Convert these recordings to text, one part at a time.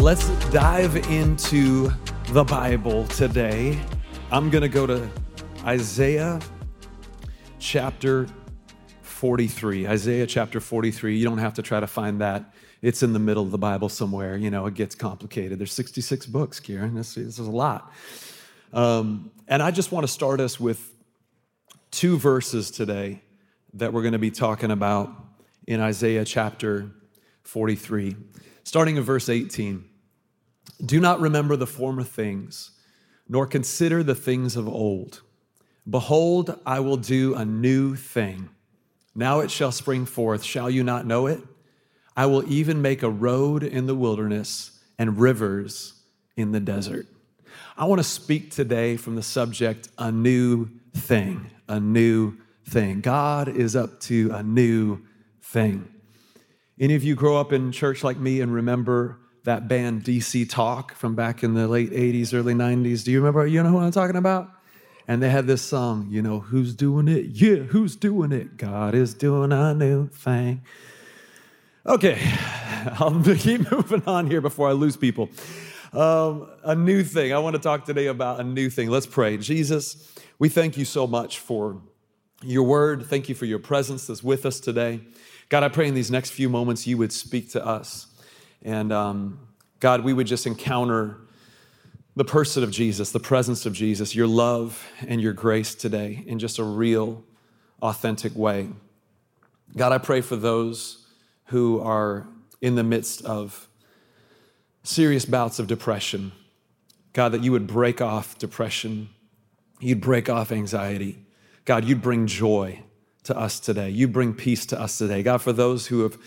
let's dive into the Bible today. I'm going to go to Isaiah chapter 43. Isaiah chapter 43. You don't have to try to find that. It's in the middle of the Bible somewhere. You know, it gets complicated. There's 66 books, Kieran. This, this is a lot. Um, and I just want to start us with two verses today that we're going to be talking about in Isaiah chapter 43, starting in verse 18. Do not remember the former things, nor consider the things of old. Behold, I will do a new thing. Now it shall spring forth. Shall you not know it? I will even make a road in the wilderness and rivers in the desert. I want to speak today from the subject a new thing, a new thing. God is up to a new thing. Any of you grow up in church like me and remember that band DC Talk from back in the late 80s, early 90s? Do you remember? You know who I'm talking about? And they had this song, you know, who's doing it? Yeah, who's doing it? God is doing a new thing. Okay, I'll keep moving on here before I lose people. Um, a new thing. I want to talk today about a new thing. Let's pray. Jesus, we thank you so much for your word. Thank you for your presence that's with us today. God, I pray in these next few moments you would speak to us. And um, God, we would just encounter the person of Jesus, the presence of Jesus, your love and your grace today in just a real, authentic way. God, I pray for those who are in the midst of serious bouts of depression. God, that you would break off depression, you'd break off anxiety. God, you'd bring joy to us today. You bring peace to us today. God, for those who have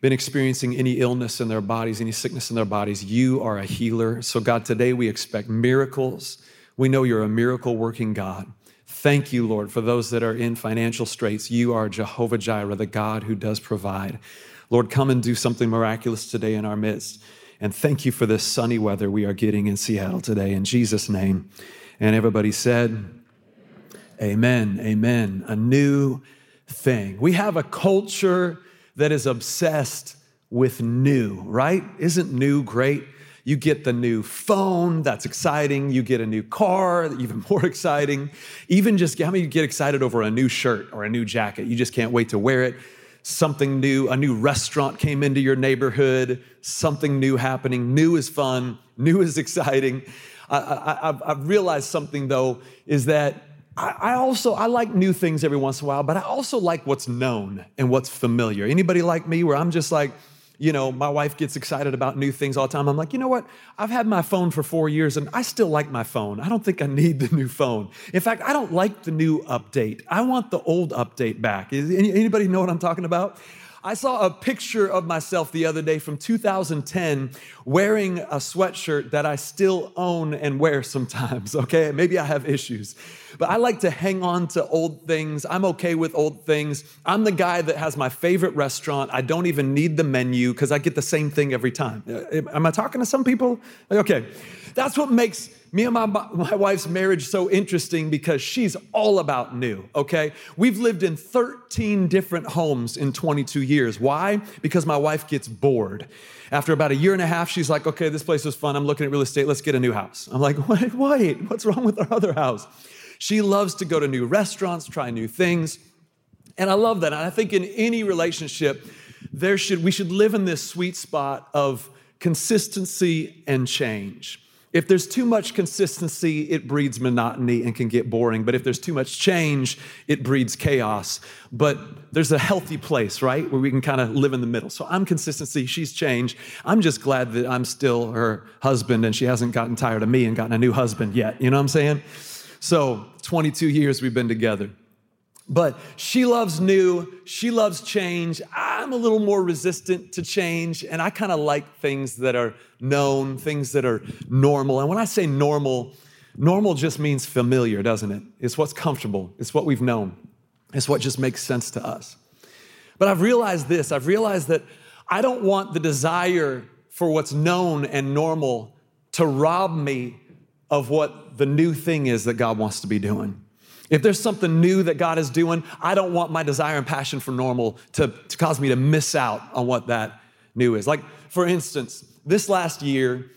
been experiencing any illness in their bodies, any sickness in their bodies, you are a healer. So, God, today we expect miracles. We know you're a miracle working God. Thank you, Lord, for those that are in financial straits. You are Jehovah Jireh, the God who does provide. Lord, come and do something miraculous today in our midst. And thank you for this sunny weather we are getting in Seattle today. In Jesus' name. And everybody said, Amen, amen. A new thing. We have a culture that is obsessed with new, right? Isn't new great? You get the new phone, that's exciting. You get a new car, even more exciting. Even just how many you get excited over a new shirt or a new jacket? You just can't wait to wear it. Something new, a new restaurant came into your neighborhood, something new happening. New is fun, new is exciting. I, have realized something though, is that I, also I like new things every once in a while, but I also like what's known and what's familiar. Anybody like me where I'm just like, you know, my wife gets excited about new things all the time. I'm like, you know what? I've had my phone for four years and I still like my phone. I don't think I need the new phone. In fact, I don't like the new update. I want the old update back. Anybody know what I'm talking about? I saw a picture of myself the other day from 2010 wearing a sweatshirt that I still own and wear sometimes, okay? Maybe I have issues. But I like to hang on to old things. I'm okay with old things. I'm the guy that has my favorite restaurant. I don't even need the menu because I get the same thing every time. Uh, am I talking to some people? Okay. That's what makes me and my, my wife's marriage so interesting because she's all about new, okay? We've lived in 13 different homes in 22 years. Why? Because my wife gets bored. After about a year and a half, she's like, okay, this place was fun. I'm looking at real estate. Let's get a new house. I'm like, wait, wait, what's wrong with our other house? She loves to go to new restaurants, try new things. And I love that. And I think in any relationship, there should, we should live in this sweet spot of consistency and change. If there's too much consistency, it breeds monotony and can get boring. But if there's too much change, it breeds chaos. But there's a healthy place, right, where we can kind of live in the middle. So I'm consistency, she's change. I'm just glad that I'm still her husband and she hasn't gotten tired of me and gotten a new husband yet. You know what I'm saying? So 22 years we've been together. But she loves new, she loves change. I'm a little more resistant to change, and I kind of like things that are known, things that are normal. And when I say normal, normal just means familiar, doesn't it? It's what's comfortable, it's what we've known, it's what just makes sense to us. But I've realized this I've realized that I don't want the desire for what's known and normal to rob me of what the new thing is that God wants to be doing. If there's something new that God is doing, I don't want my desire and passion for normal to, to cause me to miss out on what that new is. Like, for instance, this last year,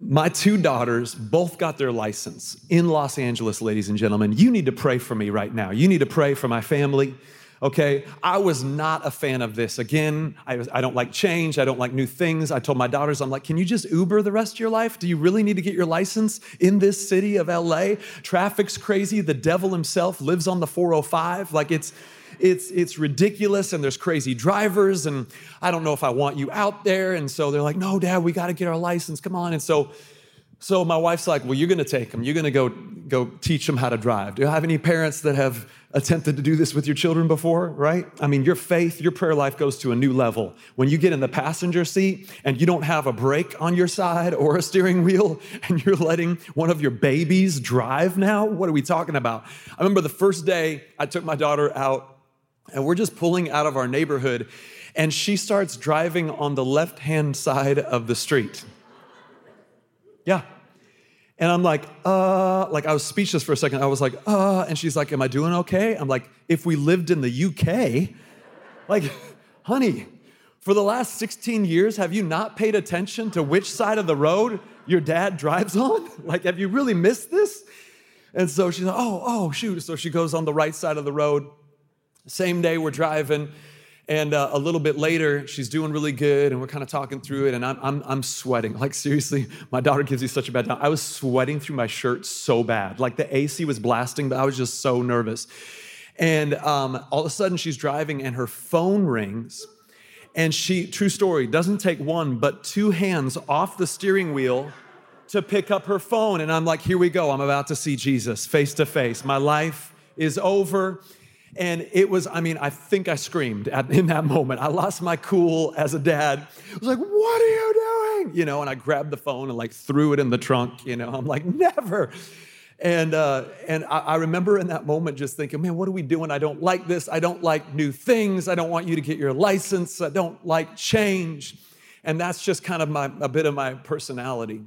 my two daughters both got their license in Los Angeles, ladies and gentlemen. You need to pray for me right now. You need to pray for my family. Okay, I was not a fan of this. Again, I, I don't like change. I don't like new things. I told my daughters, I'm like, can you just Uber the rest of your life? Do you really need to get your license in this city of LA? Traffic's crazy. The devil himself lives on the 405. Like it's, it's, it's ridiculous and there's crazy drivers and I don't know if I want you out there. And so they're like, no, dad, we got to get our license. Come on. And so, so my wife's like, well, you're going to take them. You're going to go, go teach them how to drive. Do you have any parents that have attempted to do this with your children before, right? I mean, your faith, your prayer life goes to a new level. When you get in the passenger seat and you don't have a brake on your side or a steering wheel and you're letting one of your babies drive now, what are we talking about? I remember the first day I took my daughter out and we're just pulling out of our neighborhood, and she starts driving on the left hand side of the street. Yeah. And I'm like, uh, like I was speechless for a second. I was like, uh, and she's like, Am I doing okay? I'm like, If we lived in the UK, like, honey, for the last 16 years, have you not paid attention to which side of the road your dad drives on? Like, have you really missed this? And so she's like, Oh, oh, shoot. So she goes on the right side of the road. Same day, we're driving, and uh, a little bit later, she's doing really good, and we're kind of talking through it, and I'm, I'm, I'm sweating. Like, seriously, my daughter gives you such a bad time. I was sweating through my shirt so bad. Like, the AC was blasting, but I was just so nervous. And um, all of a sudden, she's driving, and her phone rings. And she, true story, doesn't take one, but two hands off the steering wheel to pick up her phone. And I'm like, here we go. I'm about to see Jesus face to face. My life is over. And it was, I mean, I think I screamed at, in that moment. I lost my cool as a dad. I was like, what are you doing? You know, and I grabbed the phone and like threw it in the trunk. You know, I'm like, never. And, uh, and I, I remember in that moment just thinking, man, what are we doing? I don't like this. I don't like new things. I don't want you to get your license. I don't like change. And that's just kind of my, a bit of my personality.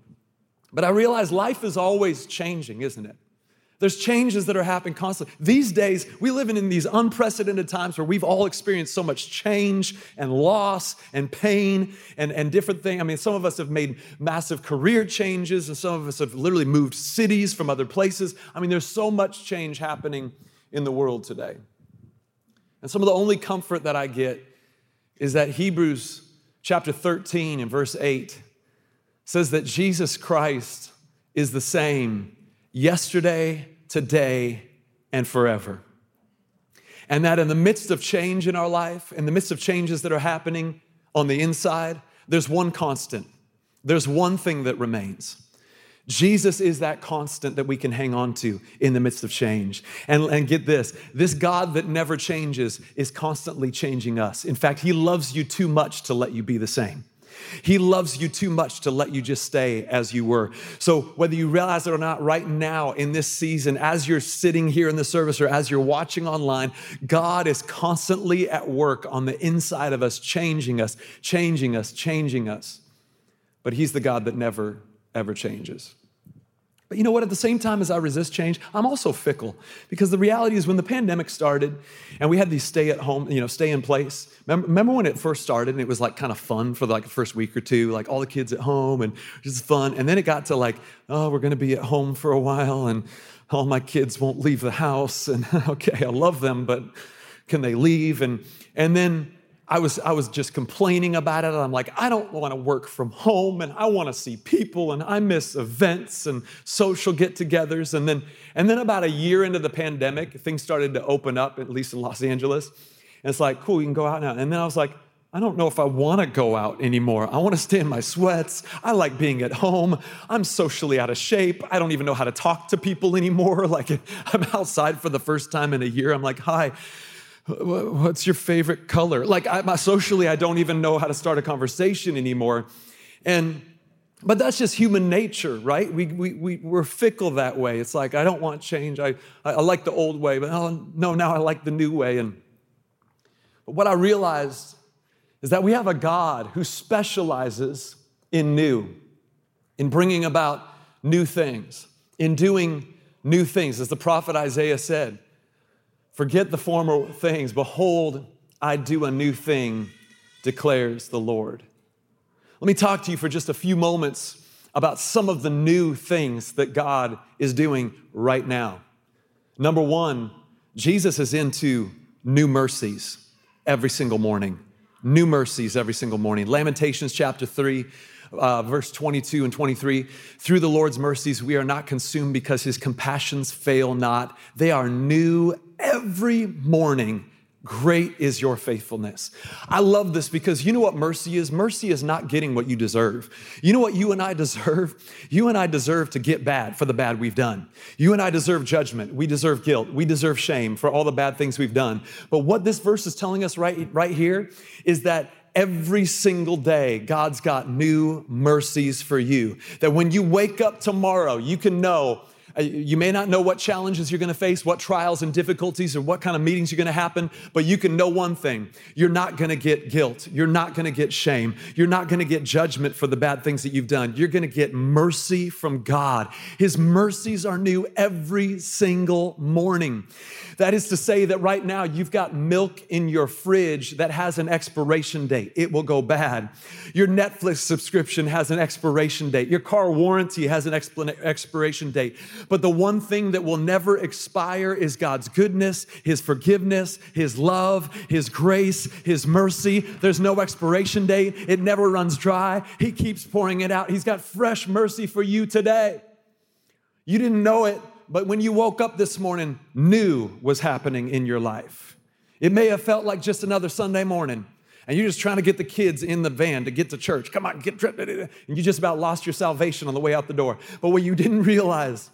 But I realize life is always changing, isn't it? There's changes that are happening constantly. These days, we live in in these unprecedented times where we've all experienced so much change and loss and pain and, and different things. I mean, some of us have made massive career changes, and some of us have literally moved cities from other places. I mean, there's so much change happening in the world today. And some of the only comfort that I get is that Hebrews chapter 13 and verse 8 says that Jesus Christ is the same yesterday, today, and forever. And that in the midst of change in our life, in the midst of changes that are happening on the inside, there's one constant. There's one thing that remains. Jesus is that constant that we can hang on to in the midst of change. And, and get this this God that never changes is constantly changing us. In fact, He loves you too much to let you be the same. He loves you too much to let you just stay as you were. So, whether you realize it or not, right now in this season, as you're sitting here in the service or as you're watching online, God is constantly at work on the inside of us, changing us, changing us, changing us. But He's the God that never, ever changes. But you know what? At the same time as I resist change, I'm also fickle because the reality is when the pandemic started and we had these stay at home, you know, stay in place. Remember, when it first started and it was like kind of fun for like the first week or two, like all the kids at home and just fun. And then it got to like, oh, we're going to be at home for a while and all my kids won't leave the house. And okay, I love them, but can they leave? And and then I was, I was just complaining about it. I'm like, I don't want to work from home and I want to see people and I miss events and social get togethers. And then, and then about a year into the pandemic, things started to open up, at least in Los Angeles. And it's like, cool, you can go out now. And then I was like, I don't know if I want to go out anymore. I want to stay in my sweats. I like being at home. I'm socially out of shape. I don't even know how to talk to people anymore. Like I'm outside for the first time in a year. I'm like, hi, what's your favorite color? Like, I, socially, I don't even know how to start a conversation anymore. And, but that's just human nature, right? We, we, we, we're fickle that way. It's like, I don't want change. I, I, I like the old way, but oh, no, now I like the new way. And but what I realized is that we have a God who specializes in new, in bringing about new things, in doing new things. As the prophet Isaiah said, Forget the former things. Behold, I do a new thing. declares the Lord. Let me talk to you for just a few moments about some of the new things that God is doing right now. Number one, Jesus is into new mercies every single morning. New mercies every single morning. Lamentations chapter 3, uh, verse 22 and 23. Through the Lord's mercies, we are not consumed because his compassions fail not. They are new every morning. Great is your faithfulness. I love this because you know what mercy is? Mercy is not getting what you deserve. You know what you and I deserve? You and I deserve to get bad for the bad we've done. You and I deserve judgment. We deserve guilt. We deserve shame for all the bad things we've done. But what this verse is telling us right, right here is that every single day, God's got new mercies for you. That when you wake up tomorrow, you can know Uh, you may not know what challenges you're going to face, what trials and difficulties, or what kind of meetings are going to happen, but you can know one thing you're not going to get guilt. You're not going to get shame. You're not going to get judgment for the bad things that you've done. You're going to get mercy from God. His mercies are new every single morning. That is to say, that right now you've got milk in your fridge that has an expiration date, it will go bad. Your Netflix subscription has an expiration date, your car warranty has an expiration date. But the one thing that will never expire is God's goodness, His forgiveness, His love, His grace, His mercy. There's no expiration date, it never runs dry. He keeps pouring it out. He's got fresh mercy for you today. You didn't know it, but when you woke up this morning, new was happening in your life. It may have felt like just another Sunday morning, and you're just trying to get the kids in the van to get to church. Come on, get, and you just about lost your salvation on the way out the door. But what you didn't realize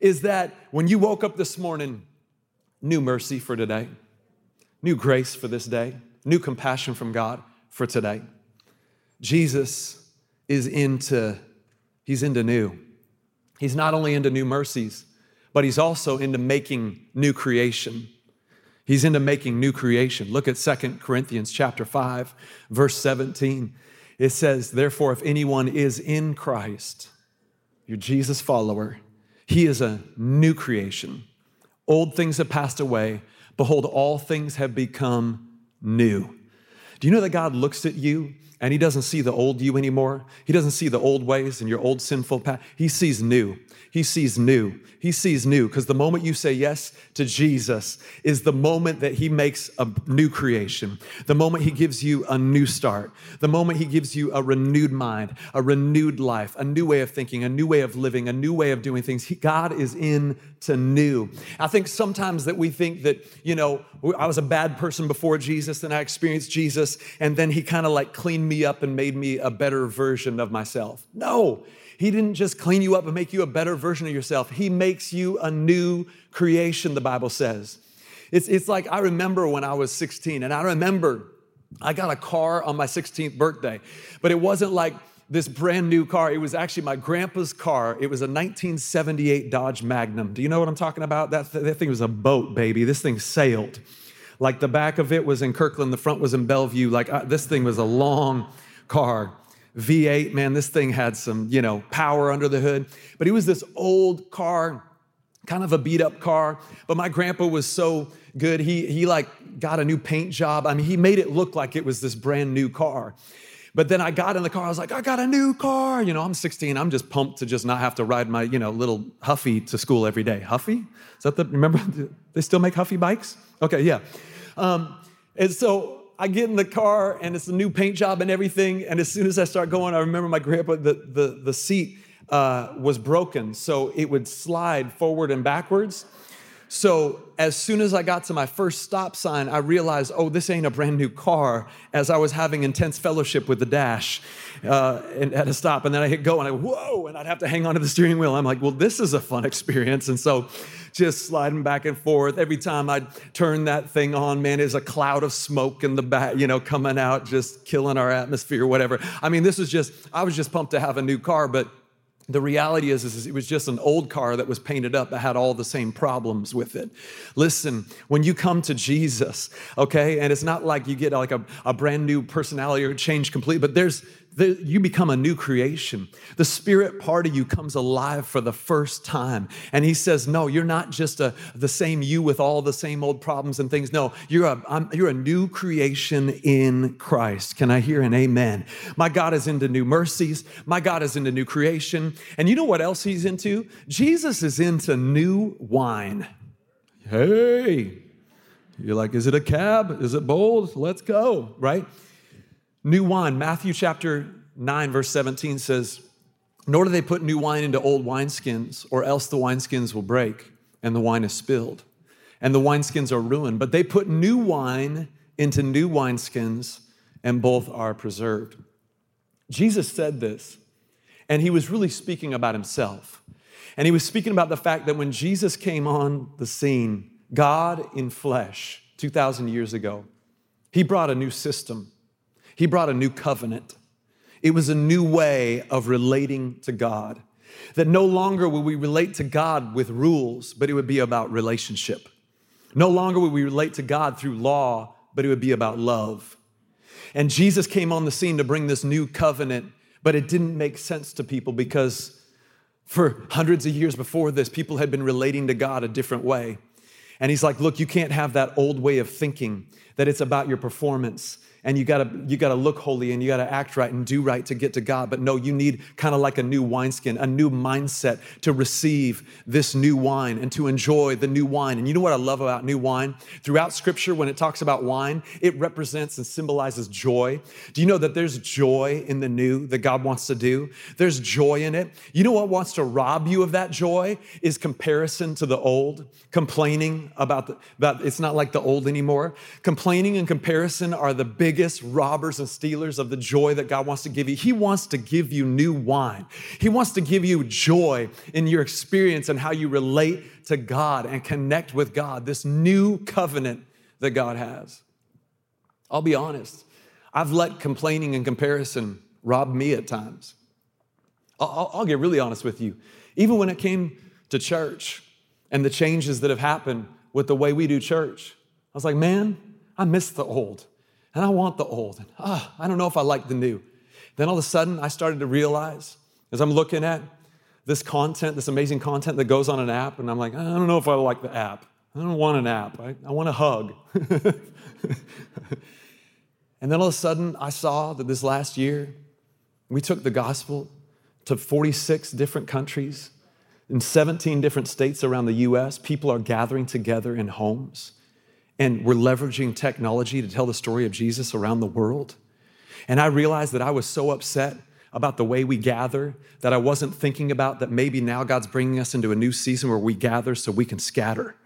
is that when you woke up this morning, new mercy for today, new grace for this day, new compassion from God for today. Jesus is into, he's into new. He's not only into new mercies, but he's also into making new creation. He's into making new creation. Look at Second Corinthians chapter 5, verse 17. It says, Therefore, if anyone is in Christ, you're Jesus follower, he is a new creation. Old things have passed away. Behold, all things have become new. Do you know that God looks at you and He doesn't see the old you anymore? He doesn't see the old ways and your old sinful path. He sees new. He sees new. He sees new because the moment you say yes to Jesus is the moment that He makes a new creation, the moment He gives you a new start, the moment He gives you a renewed mind, a renewed life, a new way of thinking, a new way of living, a new way of doing things. He, God is into new. I think sometimes that we think that, you know, I was a bad person before Jesus, and I experienced Jesus, and then He kind of like cleaned me up and made me a better version of myself. No, he didn't just clean you up and make you a better version of yourself. He makes you a new creation, the Bible says. It's, it's like I remember when I was 16, and I remember I got a car on my 16th birthday, but it wasn't like this brand new car. It was actually my grandpa's car. It was a 1978 Dodge Magnum. Do you know what I'm talking about? That, that thing was a boat, baby. This thing sailed. Like the back of it was in Kirkland, the front was in Bellevue. Like uh, this thing was a long car. V8, man, this thing had some, you know, power under the hood. But it was this old car, kind of a beat up car. But my grandpa was so good. He, he like got a new paint job. I mean, he made it look like it was this brand new car. But then I got in the car, I was like, I got a new car. You know, I'm 16, I'm just pumped to just not have to ride my, you know, little Huffy to school every day. Huffy? Is that the, remember, they still make Huffy bikes? Okay, yeah. Um, and so I get in the car and it's a new paint job and everything. And as soon as I start going, I remember my grandpa, the, the, the seat uh, was broken. So it would slide forward and backwards. So as soon as I got to my first stop sign, I realized, oh, this ain't a brand new car. As I was having intense fellowship with the dash uh, and at a stop, and then I hit go, and I whoa, and I'd have to hang onto the steering wheel. I'm like, well, this is a fun experience, and so just sliding back and forth. Every time I'd turn that thing on, man, is a cloud of smoke in the back, you know, coming out, just killing our atmosphere, whatever. I mean, this was just, I was just pumped to have a new car, but the reality is, is, it was just an old car that was painted up that had all the same problems with it. Listen, when you come to Jesus, okay, and it's not like you get like a, a brand new personality or change complete, but there's you become a new creation. The spirit part of you comes alive for the first time. And he says, No, you're not just a, the same you with all the same old problems and things. No, you're a, you're a new creation in Christ. Can I hear an amen? My God is into new mercies. My God is into new creation. And you know what else he's into? Jesus is into new wine. Hey, you're like, is it a cab? Is it bold? Let's go, right? New wine. Matthew chapter 9, verse 17 says, Nor do they put new wine into old wineskins, or else the wineskins will break and the wine is spilled, and the wineskins are ruined. But they put new wine into new wineskins, and both are preserved. Jesus said this, and he was really speaking about himself. And he was speaking about the fact that when Jesus came on the scene, God in flesh, 2,000 years ago, he brought a new system. He brought a new covenant. It was a new way of relating to God. That no longer will we relate to God with rules, but it would be about relationship. No longer would we relate to God through law, but it would be about love. And Jesus came on the scene to bring this new covenant, but it didn't make sense to people because for hundreds of years before this, people had been relating to God a different way. And he's like, Look, you can't have that old way of thinking that it's about your performance and you gotta you gotta look holy and you gotta act right and do right to get to God. But no, you need kind of like a new wineskin, a new mindset to receive this new wine and to enjoy the new wine. And you know what I love about new wine? Throughout scripture, when it talks about wine, it represents and symbolizes joy. Do you know that there's joy in the new that God wants to do? There's joy in it. You know what wants to rob you of that joy is comparison to the old, complaining about the about it's not like the old anymore. Complaining and comparison are the big biggest robbers and stealers of the joy that God wants to give you. He wants to give you new wine. He wants to give you joy in your experience and how you relate to God and connect with God, this new covenant that God has. I'll be honest, I've let complaining and comparison rob me at times. I'll, I'll get really honest with you. Even when it came to church and the changes that have happened with the way we do church, I was like, man, I miss the old and I want the old. And, oh, I don't know if I like the new. Then all of a sudden, I started to realize as I'm looking at this content, this amazing content that goes on an app, and I'm like, I don't know if I like the app. I don't want an app. I, I want a hug. and then all of a sudden, I saw that this last year, we took the gospel to 46 different countries in 17 different states around the US. People are gathering together in homes and we're leveraging technology to tell the story of Jesus around the world. And I realized that I was so upset about the way we gather that I wasn't thinking about that maybe now God's bringing us into a new season where we gather so we can scatter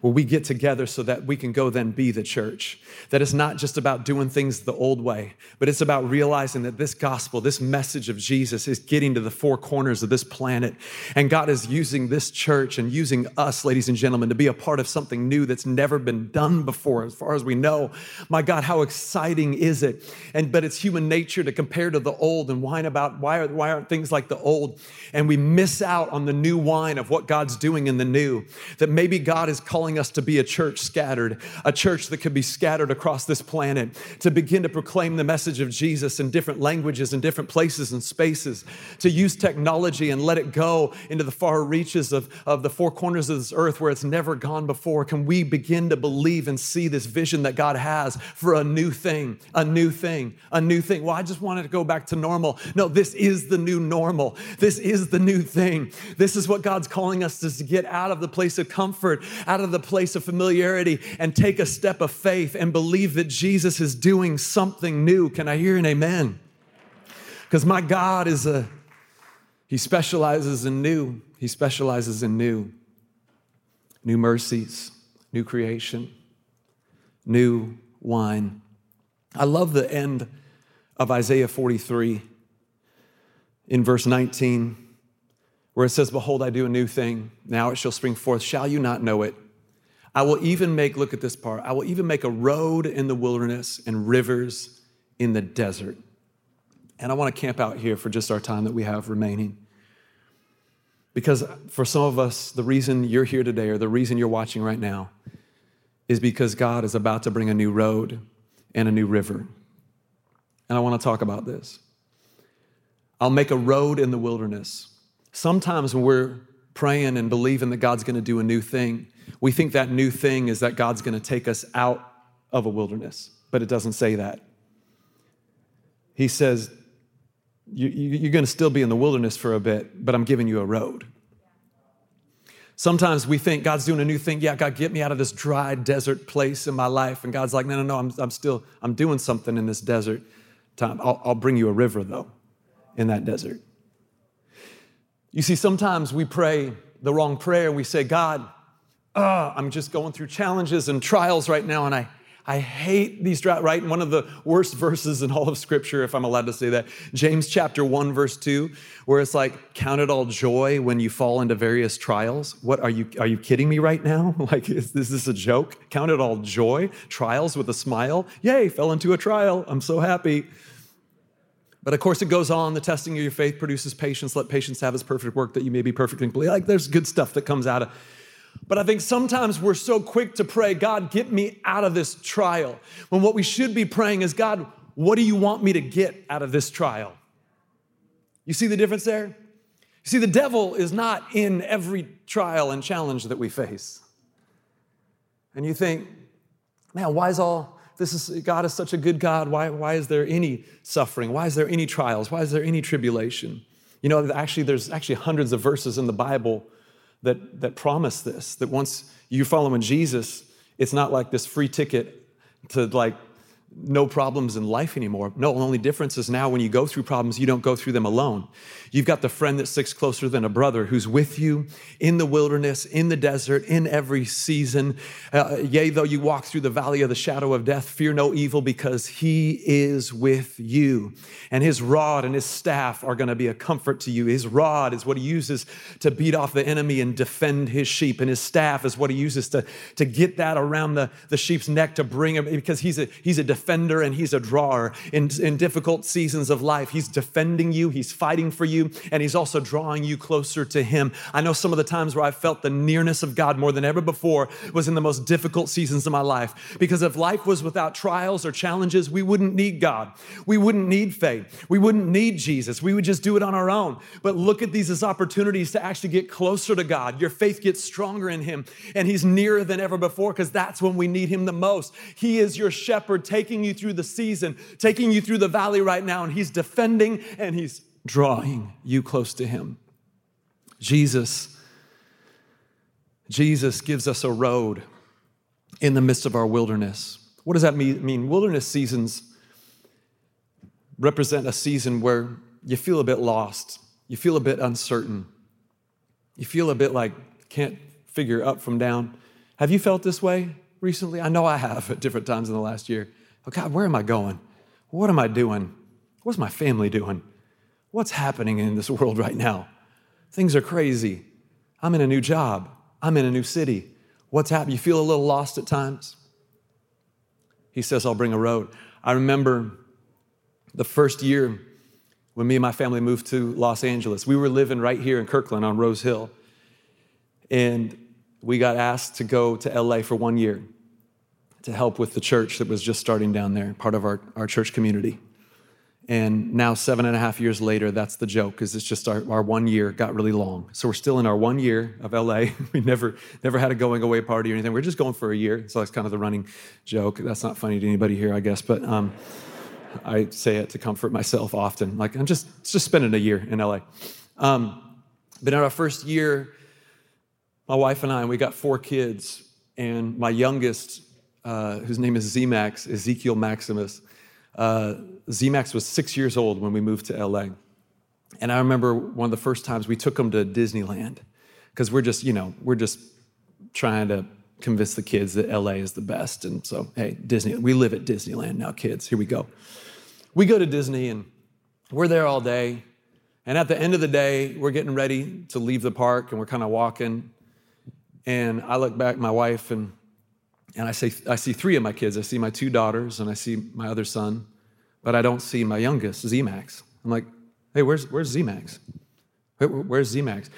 where we get together so that we can go then be the church. That it's not just about doing things the old way, but it's about realizing that this gospel, this message of Jesus is getting to the four corners of this planet. And God is using this church and using us, ladies and gentlemen, to be a part of something new that's never been done before, as far as we know. My God, how exciting is it? And but it's human nature to compare to the old and whine about why, are, why aren't things like the old? And we miss out on the new wine of what God's doing in the new. That maybe God is calling calling us to be a church scattered, a church that could be scattered across this planet, to begin to proclaim the message of Jesus in different languages and different places and spaces, to use technology and let it go into the far reaches of, of the four corners of this earth where it's never gone before. Can we begin to believe and see this vision that God has for a new thing, a new thing, a new thing? Well, I just wanted to go back to normal. No, this is the new normal. This is the new thing. This is what God's calling us to get out of the place of comfort, out of the the place of familiarity and take a step of faith and believe that Jesus is doing something new. Can I hear an amen? Because my God is a, He specializes in new. He specializes in new. New mercies, new creation, new wine. I love the end of Isaiah 43 in verse 19, where it says, Behold, I do a new thing. Now it shall spring forth. Shall you not know it? I will even make, look at this part, I will even make a road in the wilderness and rivers in the desert. And I want to camp out here for just our time that we have remaining. Because for some of us, the reason you're here today or the reason you're watching right now is because God is about to bring a new road and a new river. And I want to talk about this. I'll make a road in the wilderness. Sometimes when we're praying and believing that God's going to do a new thing, we think that new thing is that God's going to take us out of a wilderness, but it doesn't say that. He says, You're going to still be in the wilderness for a bit, but I'm giving you a road. Sometimes we think God's doing a new thing. Yeah, God, get me out of this dry desert place in my life. And God's like, no, no, no, I'm, I'm still, I'm doing something in this desert time. I'll, I'll bring you a river, though, in that desert. You see, sometimes we pray the wrong prayer. We say, God, oh, I'm just going through challenges and trials right now, and I, I hate these drought, right? One of the worst verses in all of Scripture, if I'm allowed to say that, James chapter 1, verse 2, where it's like, count it all joy when you fall into various trials. What are you are you kidding me right now? Like, is, is this a joke? Count it all joy, trials with a smile. Yay, fell into a trial. I'm so happy. But of course, it goes on. The testing of your faith produces patience. Let patience have its perfect work that you may be perfect and complete. Like, there's good stuff that comes out of but I think sometimes we're so quick to pray, God, get me out of this trial. When what we should be praying is, God, what do you want me to get out of this trial? You see the difference there? You see, the devil is not in every trial and challenge that we face. And you think, man, why is all this is God is such a good God. Why, why is there any suffering? Why is there any trials? Why is there any tribulation? You know, actually, there's actually hundreds of verses in the Bible that, that promise this that once you follow in Jesus, it's not like this free ticket to like no problems in life anymore. No, the only difference is now when you go through problems, you don't go through them alone. You've got the friend that sticks closer than a brother who's with you in the wilderness, in the desert, in every season. Uh, yea, though you walk through the valley of the shadow of death, fear no evil because he is with you. And his rod and his staff are going to be a comfort to you. His rod is what he uses to beat off the enemy and defend his sheep. And his staff is what he uses to, to get that around the, the sheep's neck to bring him because he's a, he's a defender and he's a drawer in, in difficult seasons of life. He's defending you, he's fighting for you and He's also drawing you closer to Him. I know some of the times where I felt the nearness of God more than ever before was in the most difficult seasons of my life. Because if life was without trials or challenges, we wouldn't need God. We wouldn't need faith. We wouldn't need Jesus. We would just do it on our own. But look at these as opportunities to actually get closer to God. Your faith gets stronger in Him, and He's nearer than ever before because that's when we need Him the most. He is your shepherd taking you through the season, taking you through the valley right now, and He's defending and He's drawing you close to Him. Jesus, Jesus gives us a road in the midst of our wilderness. What does that mean? Wilderness seasons represent a season where you feel a bit lost, you feel a bit uncertain, you feel a bit like can't figure up from down. Have you felt this way recently? I know I have at different times in the last year. Oh God, where am I going? What am I doing? What's my family doing? what's happening in this world right now? Things are crazy. I'm in a new job. I'm in a new city. What's happening? You feel a little lost at times? He says, I'll bring a road. I remember the first year when me and my family moved to Los Angeles. We were living right here in Kirkland on Rose Hill. And we got asked to go to LA for one year to help with the church that was just starting down there, part of our, our church community. And now, seven and a half years later, that's the joke, because it's just our, our one year got really long. So we're still in our one year of LA. we never, never had a going away party or anything. We're just going for a year. So that's kind of the running joke. That's not funny to anybody here, I guess. But um, I say it to comfort myself often. Like, I'm just, just spending a year in LA. Um, but in our first year, my wife and I, we got four kids. And my youngest, uh, whose name is Zmax, Ezekiel Maximus, uh, Z-Max was six years old when we moved to LA. And I remember one of the first times we took him to Disneyland because we're just, you know, we're just trying to convince the kids that LA is the best. And so, hey, Disney, we live at Disneyland now, kids. Here we go. We go to Disney and we're there all day. And at the end of the day, we're getting ready to leave the park and we're kind of walking. And I look back, my wife, and and I, say, I see three of my kids. I see my two daughters and I see my other son, but I don't see my youngest, Z-Max. I'm like, hey, where's, where's Z-Max? where's Z-Max?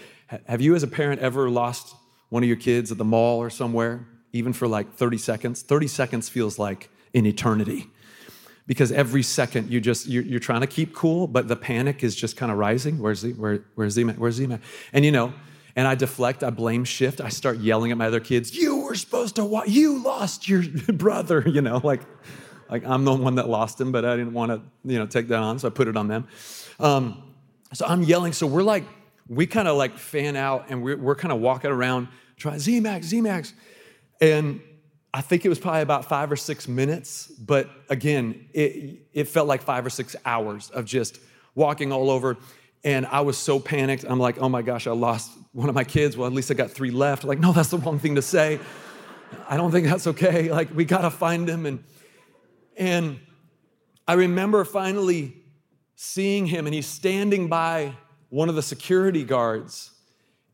Have you as a parent ever lost one of your kids at the mall or somewhere, even for like 30 seconds? 30 seconds feels like an eternity because every second you just you're, you're trying to keep cool, but the panic is just kind of rising. Where's the where, where's Zima? Where's Zima? And you know, and I deflect, I blame shift, I start yelling at my other kids, you were supposed to watch, you lost your brother, you know, like, like I'm the one that lost him, but I didn't want to, you know, take that on, so I put it on them. Um, so I'm yelling, so we're like, we kind of like fan out and we're, we're kind of walking around, trying Z-Max, Z-Max. And I think it was probably about five or six minutes, but again, it, it felt like five or six hours of just walking all over. And I was so panicked. I'm like, oh my gosh, I lost one of my kids. Well, at least I got three left. Like, no, that's the wrong thing to say. I don't think that's okay. Like, we gotta find him. And and I remember finally seeing him, and he's standing by one of the security guards.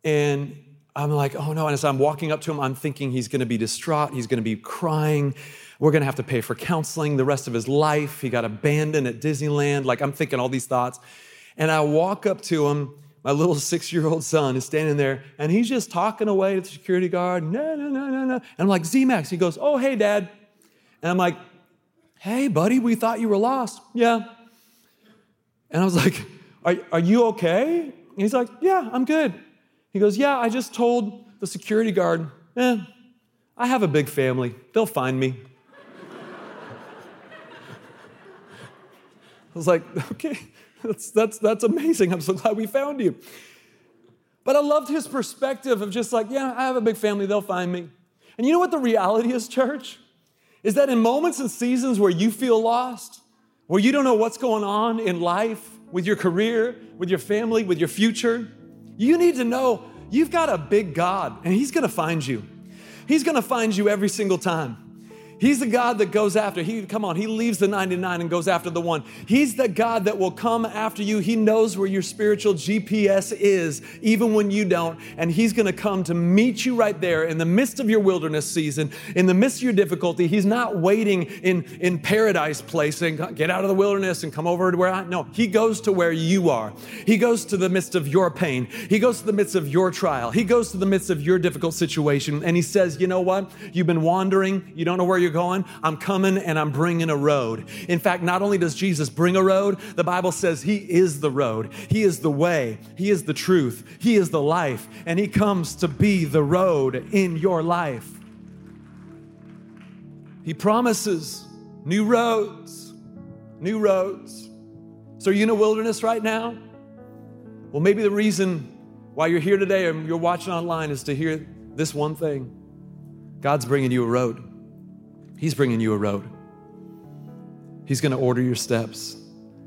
And I'm like, oh no. And as I'm walking up to him, I'm thinking he's gonna be distraught, he's gonna be crying. We're gonna have to pay for counseling the rest of his life. He got abandoned at Disneyland. Like, I'm thinking all these thoughts. And I walk up to him. My little six year old son is standing there and he's just talking away to the security guard. No, no, no, no, no. And I'm like, Z Max. He goes, Oh, hey, dad. And I'm like, Hey, buddy, we thought you were lost. Yeah. And I was like, Are, are you okay? And he's like, Yeah, I'm good. He goes, Yeah, I just told the security guard, Eh, I have a big family. They'll find me. I was like, Okay. That's, that's, that's amazing. I'm so glad we found you. But I loved his perspective of just like, yeah, I have a big family, they'll find me. And you know what the reality is, church? Is that in moments and seasons where you feel lost, where you don't know what's going on in life, with your career, with your family, with your future, you need to know you've got a big God and He's gonna find you. He's gonna find you every single time. He's the God that goes after. He come on, he leaves the 99 and goes after the one. He's the God that will come after you. He knows where your spiritual GPS is even when you don't, and he's going to come to meet you right there in the midst of your wilderness season, in the midst of your difficulty. He's not waiting in in paradise place and "Get out of the wilderness and come over to where I." No, he goes to where you are. He goes to the midst of your pain. He goes to the midst of your trial. He goes to the midst of your difficult situation and he says, "You know what? You've been wandering. You don't know where you're going, I'm coming and I'm bringing a road. In fact, not only does Jesus bring a road, the Bible says He is the road, He is the way, He is the truth, He is the life, and He comes to be the road in your life. He promises new roads, new roads. So, are you in a wilderness right now? Well, maybe the reason why you're here today and you're watching online is to hear this one thing God's bringing you a road. He's bringing you a road. He's going to order your steps.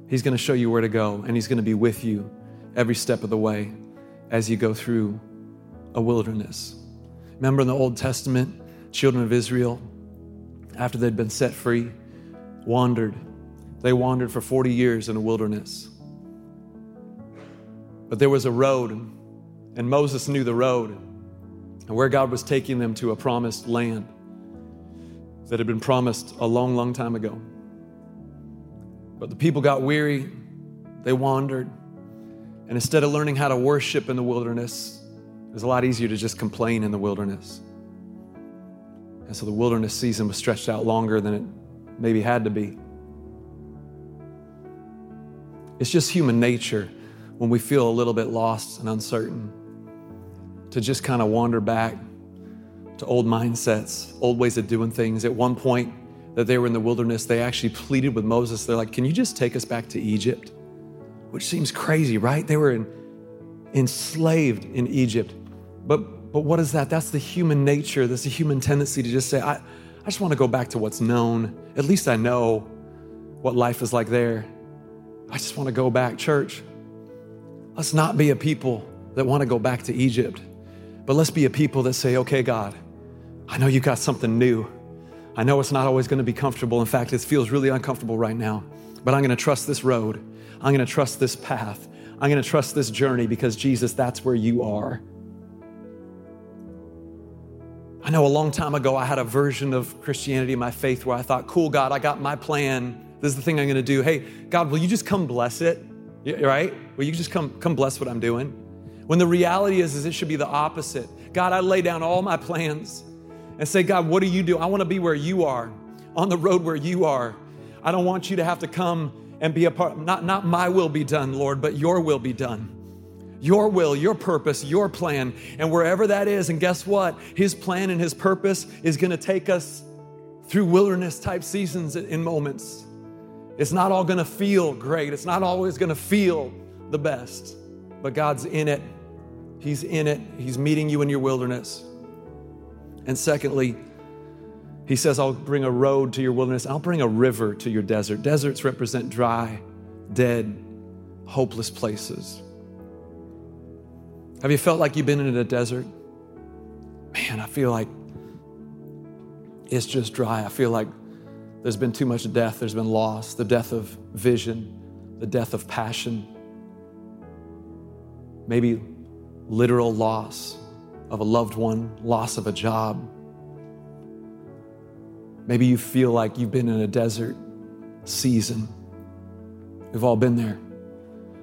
He's going to show you where to go, and He's going to be with you every step of the way as you go through a wilderness. Remember in the Old Testament, children of Israel, after they'd been set free, wandered. They wandered for 40 years in a wilderness. But there was a road, and Moses knew the road and where God was taking them to a promised land that had been promised a long, long time ago. But the people got weary, they wandered, and instead of learning how to worship in the wilderness, it was a lot easier to just complain in the wilderness. And so the wilderness season was stretched out longer than it maybe had to be. It's just human nature when we feel a little bit lost and uncertain to just kind of wander back to old mindsets, old ways of doing things. At one point that they were in the wilderness, they actually pleaded with Moses. They're like, Can you just take us back to Egypt? Which seems crazy, right? They were in, enslaved in Egypt. But, but what is that? That's the human nature, that's the human tendency to just say, I, I just want to go back to what's known. At least I know what life is like there. I just want to go back. Church, let's not be a people that want to go back to Egypt, but let's be a people that say, okay, God, I know you got something new. I know it's not always going to be comfortable. In fact, it feels really uncomfortable right now. But I'm going to trust this road. I'm going to trust this path. I'm going to trust this journey because Jesus, that's where you are. I know a long time ago I had a version of Christianity, my faith, where I thought, cool, God, I got my plan. This is the thing I'm going to do. Hey, God, will you just come bless it? Right? Will you just come, come bless what I'm doing? When the reality is, is it should be the opposite. God, I lay down all my plans and say, God, what do you do? I want to be where you are, on the road where you are. I don't want you to have to come and be a part, not, not my will be done, Lord, but your will be done. Your will, your purpose, your plan. And wherever that is, and guess what? His plan and his purpose is going to take us through wilderness type seasons in moments. It's not all going to feel great, it's not always going to feel the best, but God's in it. He's in it, He's meeting you in your wilderness. And secondly, he says, I'll bring a road to your wilderness. I'll bring a river to your desert. Deserts represent dry, dead, hopeless places. Have you felt like you've been in a desert? Man, I feel like it's just dry. I feel like there's been too much death, there's been loss, the death of vision, the death of passion, maybe literal loss of a loved one, loss of a job Maybe you feel like you've been in a desert season. We've all been there.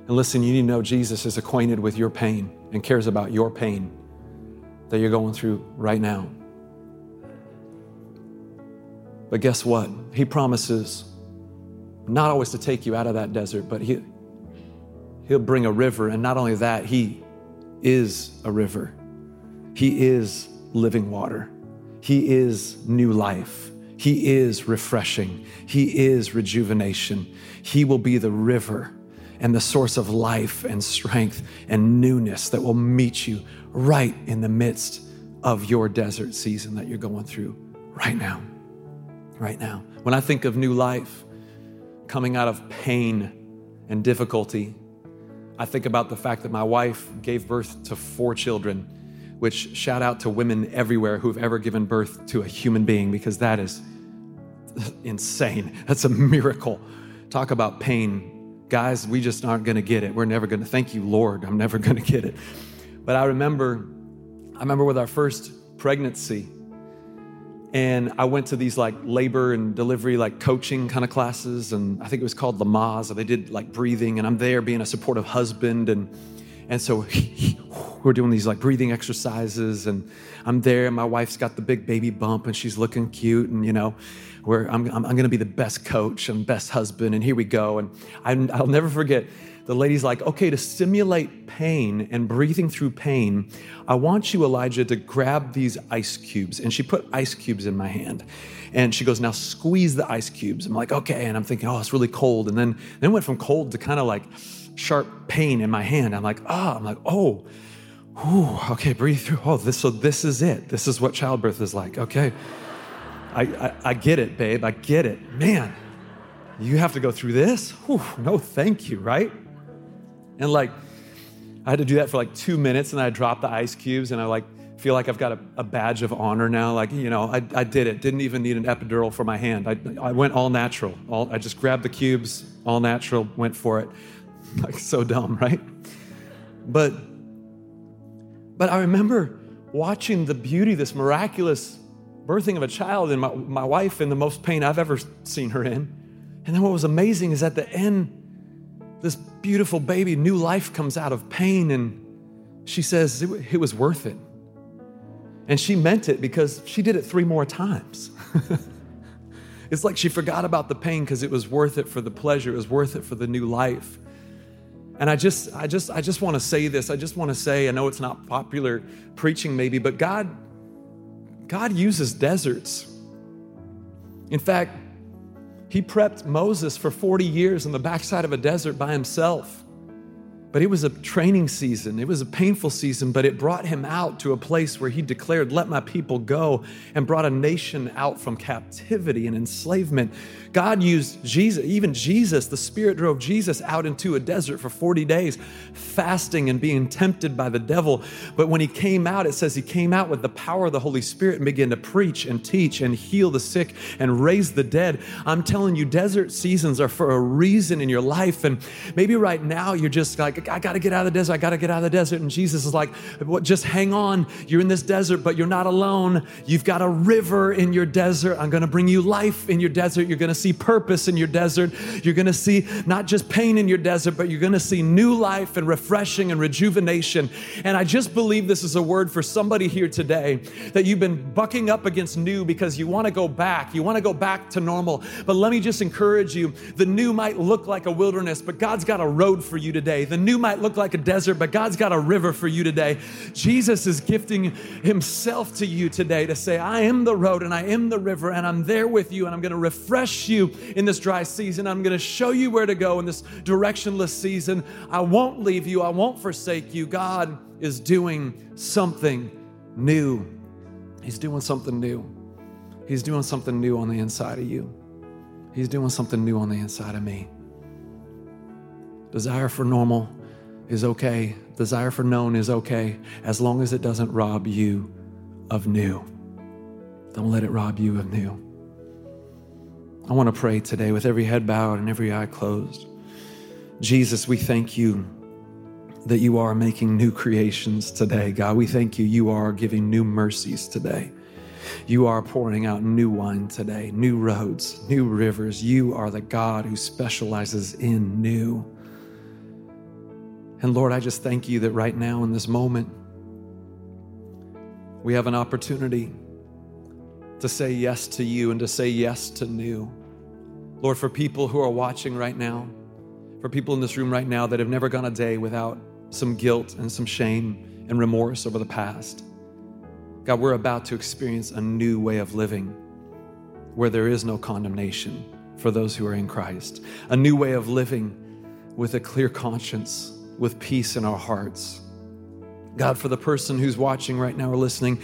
And listen, you need to know Jesus is acquainted with your pain and cares about your pain that you're going through right now. But guess what? He promises not always to take you out of that desert, but he, He'll bring a river. And not only that, He is a river, He is living water, He is new life. He is refreshing. He is rejuvenation. He will be the river and the source of life and strength and newness that will meet you right in the midst of your desert season that you're going through right now. Right now. When I think of new life coming out of pain and difficulty, I think about the fact that my wife gave birth to four children which shout out to women everywhere who've ever given birth to a human being because that is insane. That's a miracle. Talk about pain. Guys, we just aren't going to get it. We're never going to. Thank you, Lord. I'm never going to get it. But I remember, I remember with our first pregnancy, and I went to these like labor and delivery like coaching kind of classes, and I think it was called Lamaze. They did like breathing, and I'm there being a supportive husband and and so we're doing these like breathing exercises, and I'm there. And my wife's got the big baby bump, and she's looking cute, and you know, where I'm, I'm, I'm to be the best coach and best husband, and here we go. And I'm, I'll never forget. The lady's like, okay, to simulate pain and breathing through pain, I want you, Elijah, to grab these ice cubes. And she put ice cubes in my hand. And she goes, now squeeze the ice cubes. I'm like, okay. And I'm thinking, oh, it's really cold. And then, then it went from cold to kind of like, sharp pain in my hand. I'm like, ah, oh. I'm like, oh, whew, okay, breathe through. Oh, this, so this is it. This is what childbirth is like. Okay. I, I, I get it, babe. I get it. Man, you have to go through this? Whew, no, thank you, right? And like, I had to do that for like two minutes and I dropped the ice cubes and I like feel like I've got a, a badge of honor now. Like, you know, I, I, did it. Didn't even need an epidural for my hand. I, I went all natural. All, I just grabbed the cubes, all natural, went for it. like so dumb, right? But but I remember watching the beauty, this miraculous birthing of a child, and my, my wife in the most pain I've ever seen her in. And then what was amazing is at the end, this beautiful baby, new life comes out of pain, and she says it, it was worth it. And she meant it because she did it three more times. it's like she forgot about the pain because it was worth it for the pleasure, it was worth it for the new life. And I just, I just, I just want to say this. I just want to say, I know it's not popular preaching maybe, but God, God uses deserts. In fact, He prepped Moses for 40 years in the backside of a desert by himself. But it was a training season. It was a painful season, but it brought him out to a place where he declared, Let my people go, and brought a nation out from captivity and enslavement. God used Jesus, even Jesus, the Spirit drove Jesus out into a desert for 40 days, fasting and being tempted by the devil. But when he came out, it says he came out with the power of the Holy Spirit and began to preach and teach and heal the sick and raise the dead. I'm telling you, desert seasons are for a reason in your life. And maybe right now you're just like, I gotta get out of the desert. I gotta get out of the desert. And Jesus is like, just hang on. You're in this desert, but you're not alone. You've got a river in your desert. I'm gonna bring you life in your desert. You're gonna see purpose in your desert. You're gonna see not just pain in your desert, but you're gonna see new life and refreshing and rejuvenation. And I just believe this is a word for somebody here today that you've been bucking up against new because you wanna go back. You wanna go back to normal. But let me just encourage you the new might look like a wilderness, but God's got a road for you today. The new might look like a desert, but God's got a river for you today. Jesus is gifting Himself to you today to say, I am the road and I am the river, and I'm there with you, and I'm gonna refresh you in this dry season. I'm gonna show you where to go in this directionless season. I won't leave you, I won't forsake you. God is doing something new. He's doing something new. He's doing something new on the inside of you. He's doing something new on the inside of me. Desire for normal is okay. Desire for known is okay as long as it doesn't rob you of new. Don't let it rob you of new. I want to pray today with every head bowed and every eye closed. Jesus, we thank you that you are making new creations today. God, we thank you, you are giving new mercies today. You are pouring out new wine today, new roads, new rivers. You are the God who specializes in new. And Lord, I just thank you that right now in this moment, we have an opportunity to say yes to you and to say yes to new. Lord, for people who are watching right now, for people in this room right now that have never gone a day without some guilt and some shame and remorse over the past, God, we're about to experience a new way of living where there is no condemnation for those who are in Christ, a new way of living with a clear conscience with peace in our hearts. God, for the person who's watching right now or listening,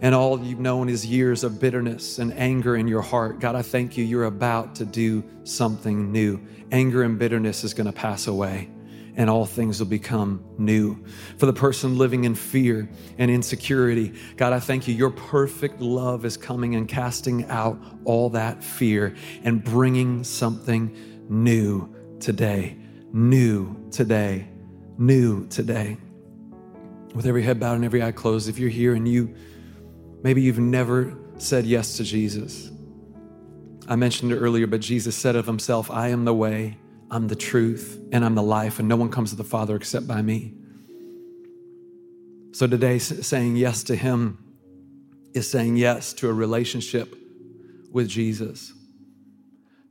and all you've known is years of bitterness and anger in your heart, God, I thank you. You're about to do something new. Anger and bitterness is going to pass away and all things will become new. For the person living in fear and insecurity, God, I thank you. Your perfect love is coming and casting out all that fear and bringing something new today. New today new today. With every head bowed and every eye closed, if you're here and you maybe you've never said yes to Jesus, I mentioned it earlier, but Jesus said of himself, I am the way, I'm the truth, and I'm the life, and no one comes to the Father except by me. So today, saying yes to him is saying yes to a relationship with Jesus,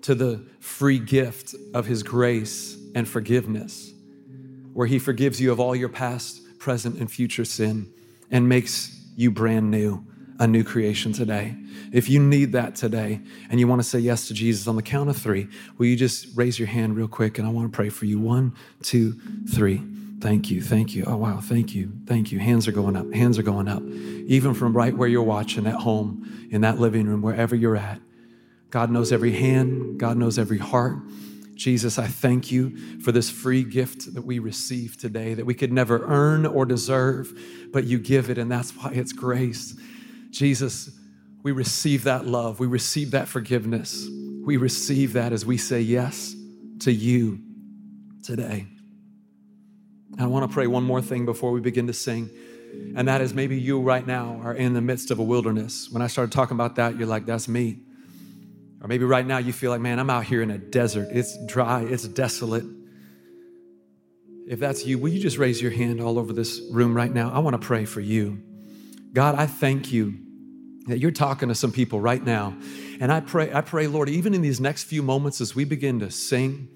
to the free gift of his grace and forgiveness where He forgives you of all your past, present, and future sin and makes you brand new, a new creation today. If you need that today and you want to say yes to Jesus on the count of three, will you just raise your hand real quick and I want to pray for you? One, two, three. Thank you. Thank you. Oh, wow. Thank you. Thank you. Hands are going up. Hands are going up. Even from right where you're watching at home, in that living room, wherever you're at. God knows every hand, God knows every heart. Jesus, I thank you for this free gift that we receive today that we could never earn or deserve, but you give it, and that's why it's grace. Jesus, we receive that love, we receive that forgiveness, we receive that as we say yes to you today. I want to pray one more thing before we begin to sing. And that is maybe you right now are in the midst of a wilderness. When I started talking about that, you're like, that's me. Or maybe right now you feel like, man, I'm out here in a desert. It's dry, it's desolate. If that's you, will you just raise your hand all over this room right now? I want to pray for you. God, I thank you that you're talking to some people right now. And I pray, I pray, Lord, even in these next few moments as we begin to sing,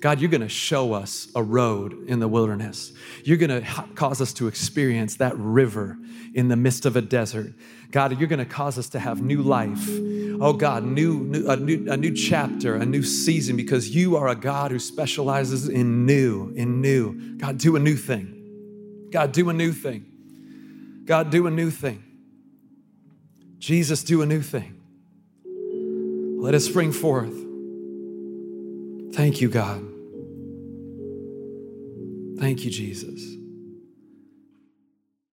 God, you're going to show us a road in the wilderness. You're going to cause us to experience that river in the midst of a desert. God, you're going to cause us to have new life. Oh God, new, new, a new, a new chapter, a new season, because you are a God who specializes in new, in new. God, do a new thing. God, do a new thing. God, do a new thing. Jesus, do a new thing. Let us spring forth. Thank you, God. Thank you, Jesus.